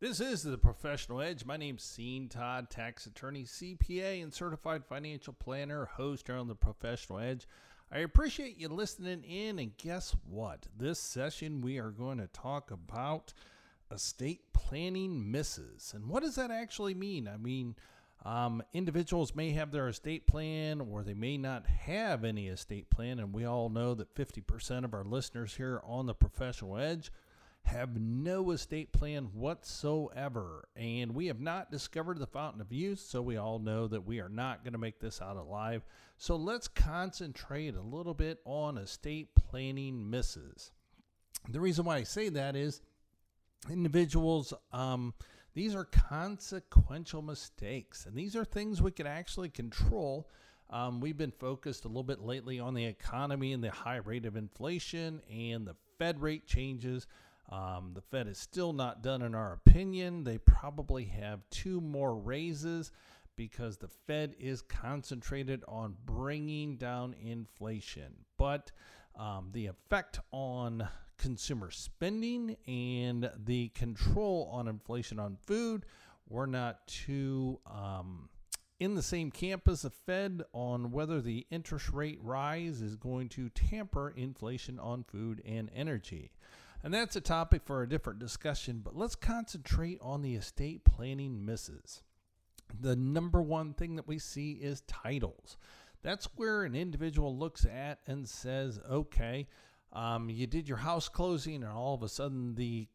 This is the Professional Edge. My name's Sean Todd, tax attorney, CPA, and certified financial planner, host here on the Professional Edge. I appreciate you listening in, and guess what? This session we are going to talk about estate planning misses. And what does that actually mean? I mean, um, individuals may have their estate plan or they may not have any estate plan. And we all know that 50% of our listeners here on the Professional Edge have no estate plan whatsoever. And we have not discovered the fountain of youth, so we all know that we are not going to make this out alive. So let's concentrate a little bit on estate planning misses. The reason why I say that is individuals, um, these are consequential mistakes, and these are things we can actually control. Um, we've been focused a little bit lately on the economy and the high rate of inflation and the Fed rate changes. Um, the Fed is still not done, in our opinion. They probably have two more raises because the Fed is concentrated on bringing down inflation. But um, the effect on consumer spending and the control on inflation on food. We're not too um, in the same camp as the Fed on whether the interest rate rise is going to tamper inflation on food and energy. And that's a topic for a different discussion, but let's concentrate on the estate planning misses. The number one thing that we see is titles. That's where an individual looks at and says, okay, um, you did your house closing, and all of a sudden the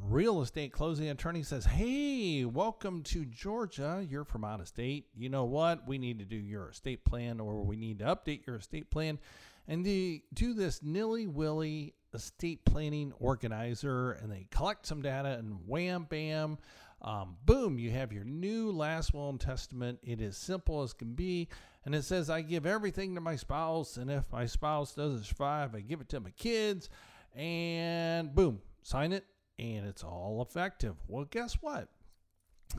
real estate closing attorney says, Hey, welcome to Georgia. You're from out of state. You know what? We need to do your estate plan or we need to update your estate plan. And they do this nilly willy estate planning organizer and they collect some data and wham bam. Um, boom, you have your new last will and testament. It is simple as can be. And it says, I give everything to my spouse. And if my spouse doesn't survive, I give it to my kids. And boom, sign it. And it's all effective. Well, guess what?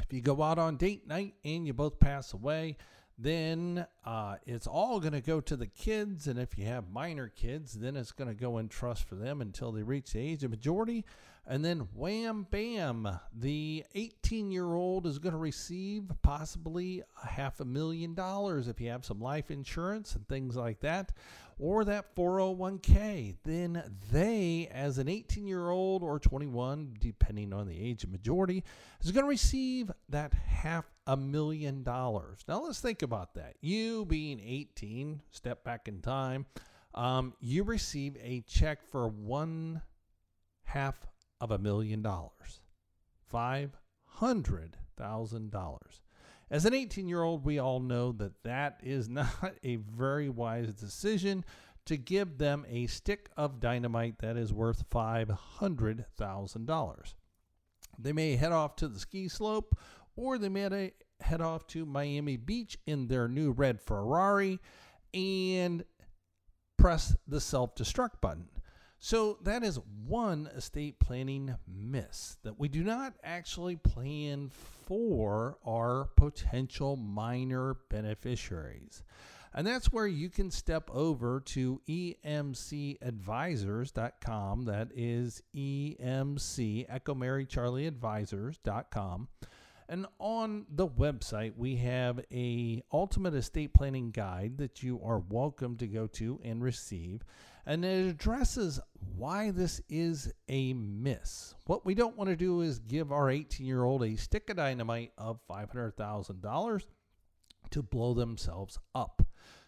If you go out on date night and you both pass away, then uh, it's all going to go to the kids. And if you have minor kids, then it's going to go in trust for them until they reach the age of majority. And then wham bam, the 18 year old is going to receive possibly a half a million dollars if you have some life insurance and things like that, or that 401k. Then they, as an 18 year old or 21, depending on the age of majority, is going to receive that half a million dollars. Now let's think about that. You being 18, step back in time, um, you receive a check for one half of a million dollars. $500,000. As an 18 year old, we all know that that is not a very wise decision to give them a stick of dynamite that is worth $500,000. They may head off to the ski slope or they may head off to Miami Beach in their new red Ferrari and press the self destruct button. So that is one estate planning miss that we do not actually plan for our potential minor beneficiaries. And that's where you can step over to emcadvisors.com. That is EMC, Echo Mary Charlie Advisors.com. And on the website, we have a ultimate estate planning guide that you are welcome to go to and receive. And it addresses why this is a miss. What we don't want to do is give our 18 year old a stick of dynamite of $500,000 to blow themselves up.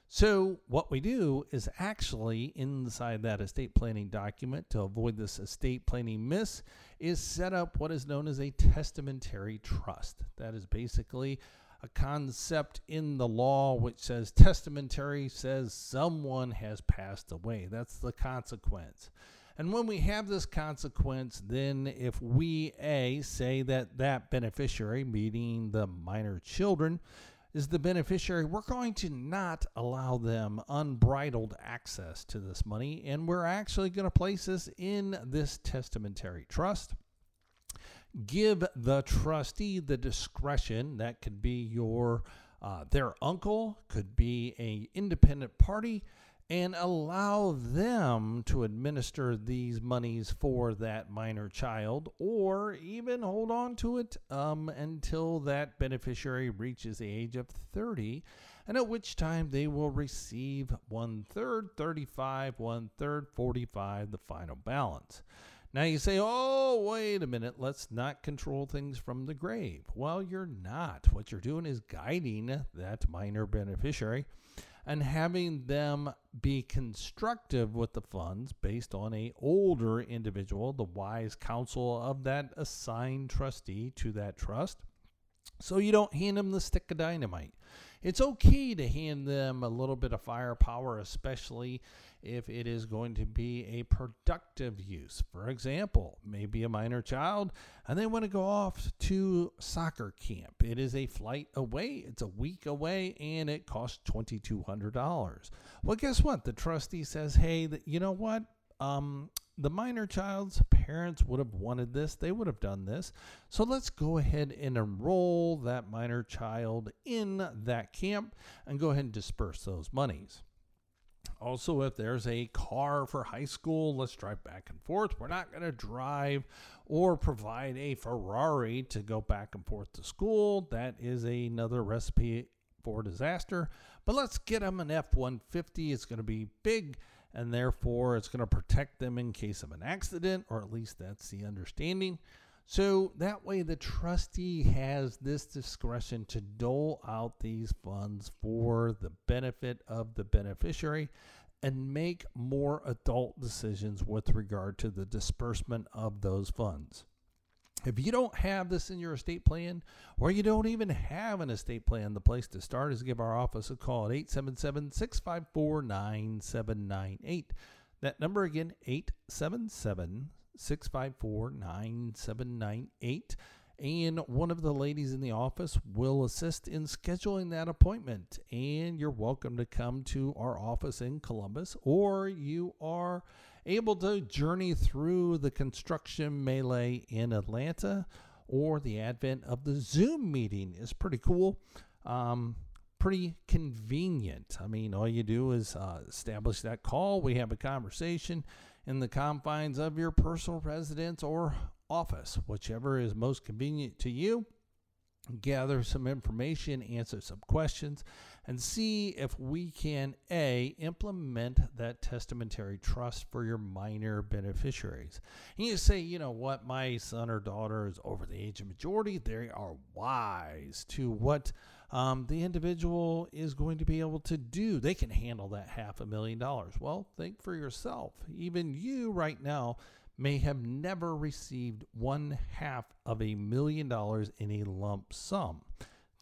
So, what we do is actually inside that estate planning document to avoid this estate planning miss is set up what is known as a testamentary trust. That is basically a concept in the law which says testamentary says someone has passed away. That's the consequence. And when we have this consequence, then if we A say that that beneficiary, meaning the minor children, is the beneficiary, we're going to not allow them unbridled access to this money, and we're actually going to place this in this testamentary trust. Give the trustee the discretion. That could be your uh, their uncle, could be a independent party, and allow them to administer these monies for that minor child or even hold on to it um, until that beneficiary reaches the age of 30 and at which time they will receive one third 35 one third 45 the final balance now you say, oh, wait a minute, let's not control things from the grave. Well, you're not. What you're doing is guiding that minor beneficiary and having them be constructive with the funds based on a older individual, the wise counsel of that assigned trustee to that trust. So you don't hand them the stick of dynamite. It's okay to hand them a little bit of firepower, especially if it is going to be a productive use. For example, maybe a minor child and they want to go off to soccer camp. It is a flight away, it's a week away, and it costs $2,200. Well, guess what? The trustee says, hey, you know what? Um, the minor child's parents would have wanted this, they would have done this. So let's go ahead and enroll that minor child in that camp and go ahead and disperse those monies. Also, if there's a car for high school, let's drive back and forth. We're not going to drive or provide a Ferrari to go back and forth to school. That is another recipe for disaster. But let's get them an F 150. It's going to be big and therefore it's going to protect them in case of an accident, or at least that's the understanding. So that way, the trustee has this discretion to dole out these funds for the benefit of the beneficiary and make more adult decisions with regard to the disbursement of those funds. If you don't have this in your estate plan, or you don't even have an estate plan, the place to start is give our office a call at 877 654 9798. That number again, 877 654 9798. And one of the ladies in the office will assist in scheduling that appointment. And you're welcome to come to our office in Columbus, or you are able to journey through the construction melee in Atlanta, or the advent of the Zoom meeting is pretty cool. Um, pretty convenient. I mean, all you do is uh, establish that call. We have a conversation in the confines of your personal residence or office, whichever is most convenient to you. Gather some information, answer some questions, and see if we can A, implement that testamentary trust for your minor beneficiaries. And you say, you know what, my son or daughter is over the age of majority. They are wise to what um, the individual is going to be able to do. They can handle that half a million dollars. Well, think for yourself. Even you right now may have never received one half of a million dollars in a lump sum.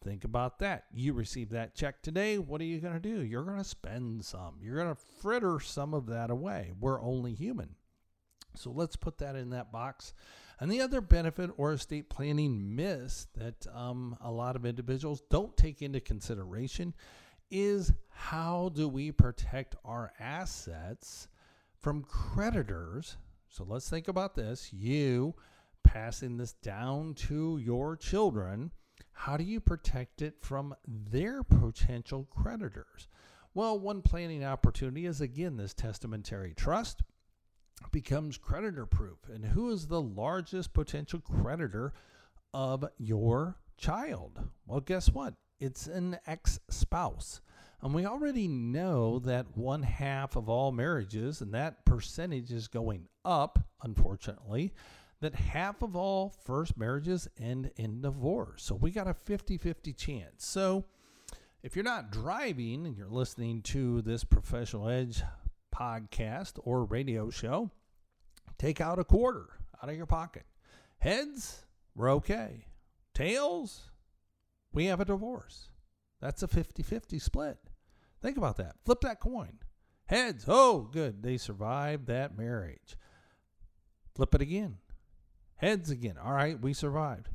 Think about that. You receive that check today. What are you going to do? You're going to spend some. You're going to fritter some of that away. We're only human. So let's put that in that box and the other benefit or estate planning miss that um, a lot of individuals don't take into consideration is how do we protect our assets from creditors? So let's think about this. You passing this down to your children, how do you protect it from their potential creditors? Well, one planning opportunity is again this testamentary trust becomes creditor proof. And who is the largest potential creditor of your child? Well, guess what? It's an ex spouse. And we already know that one half of all marriages, and that percentage is going up, unfortunately, that half of all first marriages end in divorce. So we got a 50 50 chance. So if you're not driving and you're listening to this Professional Edge podcast or radio show, take out a quarter out of your pocket. Heads, we're okay. Tails, we have a divorce. That's a 50 50 split. Think about that. Flip that coin. Heads, oh, good. They survived that marriage. Flip it again. Heads again. All right, we survived.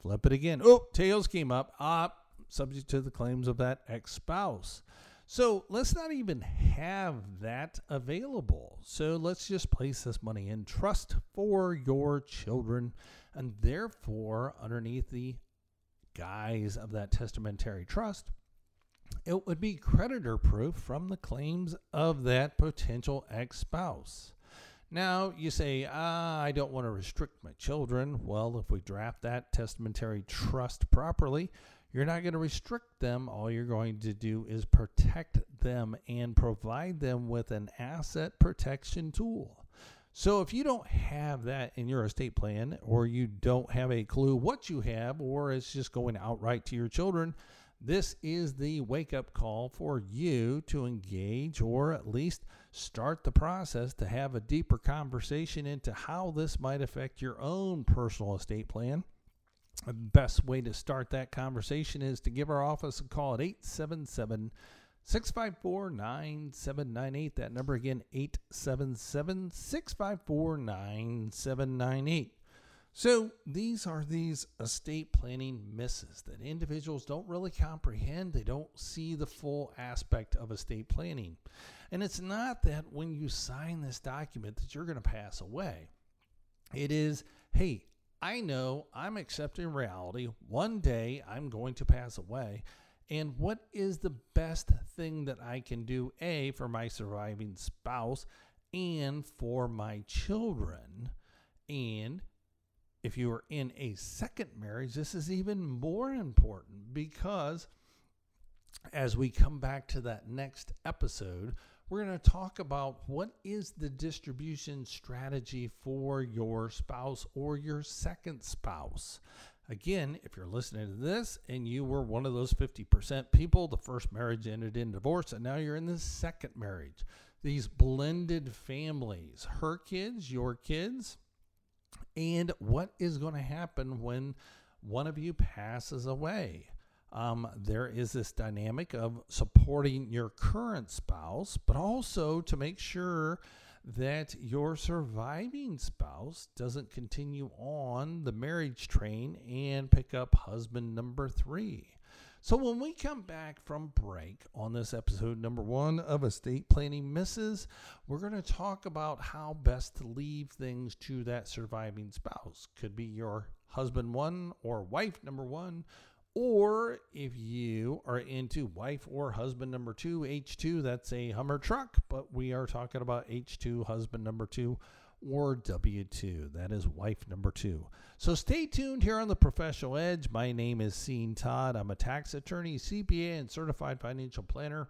Flip it again. Oh, tails came up. Ah, subject to the claims of that ex spouse. So let's not even have that available. So let's just place this money in trust for your children. And therefore, underneath the guise of that testamentary trust, it would be creditor proof from the claims of that potential ex spouse. Now, you say, ah, I don't want to restrict my children. Well, if we draft that testamentary trust properly, you're not going to restrict them. All you're going to do is protect them and provide them with an asset protection tool. So if you don't have that in your estate plan, or you don't have a clue what you have, or it's just going outright to your children, this is the wake up call for you to engage or at least start the process to have a deeper conversation into how this might affect your own personal estate plan. The best way to start that conversation is to give our office a call at 877 654 9798. That number again, 877 654 9798. So these are these estate planning misses that individuals don't really comprehend. They don't see the full aspect of estate planning. And it's not that when you sign this document that you're going to pass away. It is, hey, I know I'm accepting reality. One day I'm going to pass away and what is the best thing that I can do, A, for my surviving spouse and for my children? And if you are in a second marriage, this is even more important because as we come back to that next episode, we're going to talk about what is the distribution strategy for your spouse or your second spouse. Again, if you're listening to this and you were one of those 50% people, the first marriage ended in divorce, and now you're in the second marriage. These blended families, her kids, your kids, and what is going to happen when one of you passes away. Um, there is this dynamic of supporting your current spouse, but also to make sure that your surviving spouse doesn't continue on the marriage train and pick up husband number three. So, when we come back from break on this episode number one of Estate Planning Misses, we're going to talk about how best to leave things to that surviving spouse. Could be your husband one or wife number one, or if you are into wife or husband number two, H2, that's a Hummer truck, but we are talking about H2, husband number two, or W2. That is wife number two. So stay tuned here on the Professional Edge. My name is Sean Todd. I'm a tax attorney, CPA, and certified financial planner.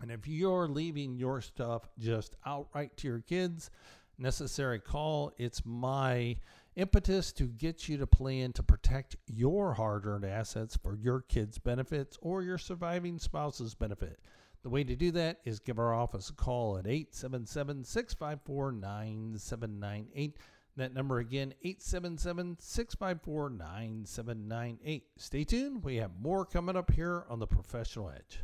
And if you're leaving your stuff just outright to your kids, necessary call. It's my impetus to get you to plan to protect your hard earned assets for your kids' benefits or your surviving spouse's benefit. The way to do that is give our office a call at 877 654 9798. That number again, 877 654 9798. Stay tuned. We have more coming up here on the Professional Edge.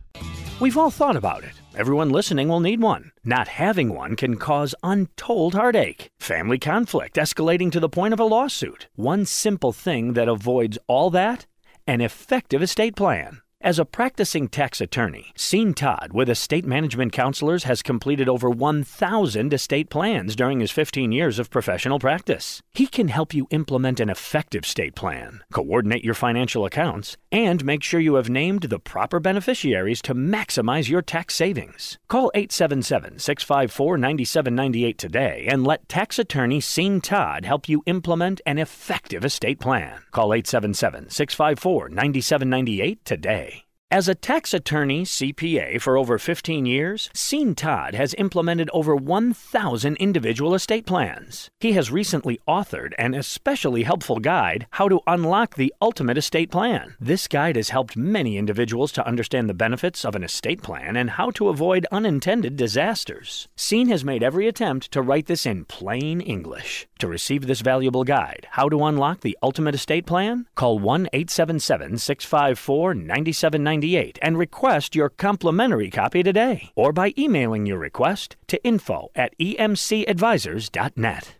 We've all thought about it. Everyone listening will need one. Not having one can cause untold heartache, family conflict escalating to the point of a lawsuit. One simple thing that avoids all that an effective estate plan. As a practicing tax attorney, Sean Todd with Estate Management Counselors has completed over 1,000 estate plans during his 15 years of professional practice. He can help you implement an effective estate plan, coordinate your financial accounts, and make sure you have named the proper beneficiaries to maximize your tax savings. Call 877 654 9798 today and let tax attorney Sean Todd help you implement an effective estate plan. Call 877 654 9798 today. As a tax attorney CPA for over 15 years, Sean Todd has implemented over 1,000 individual estate plans. He has recently authored an especially helpful guide, How to Unlock the Ultimate Estate Plan. This guide has helped many individuals to understand the benefits of an estate plan and how to avoid unintended disasters. Sean has made every attempt to write this in plain English. To receive this valuable guide, How to Unlock the Ultimate Estate Plan, call 1 877 654 9790 and request your complimentary copy today or by emailing your request to info at emcadvisors.net.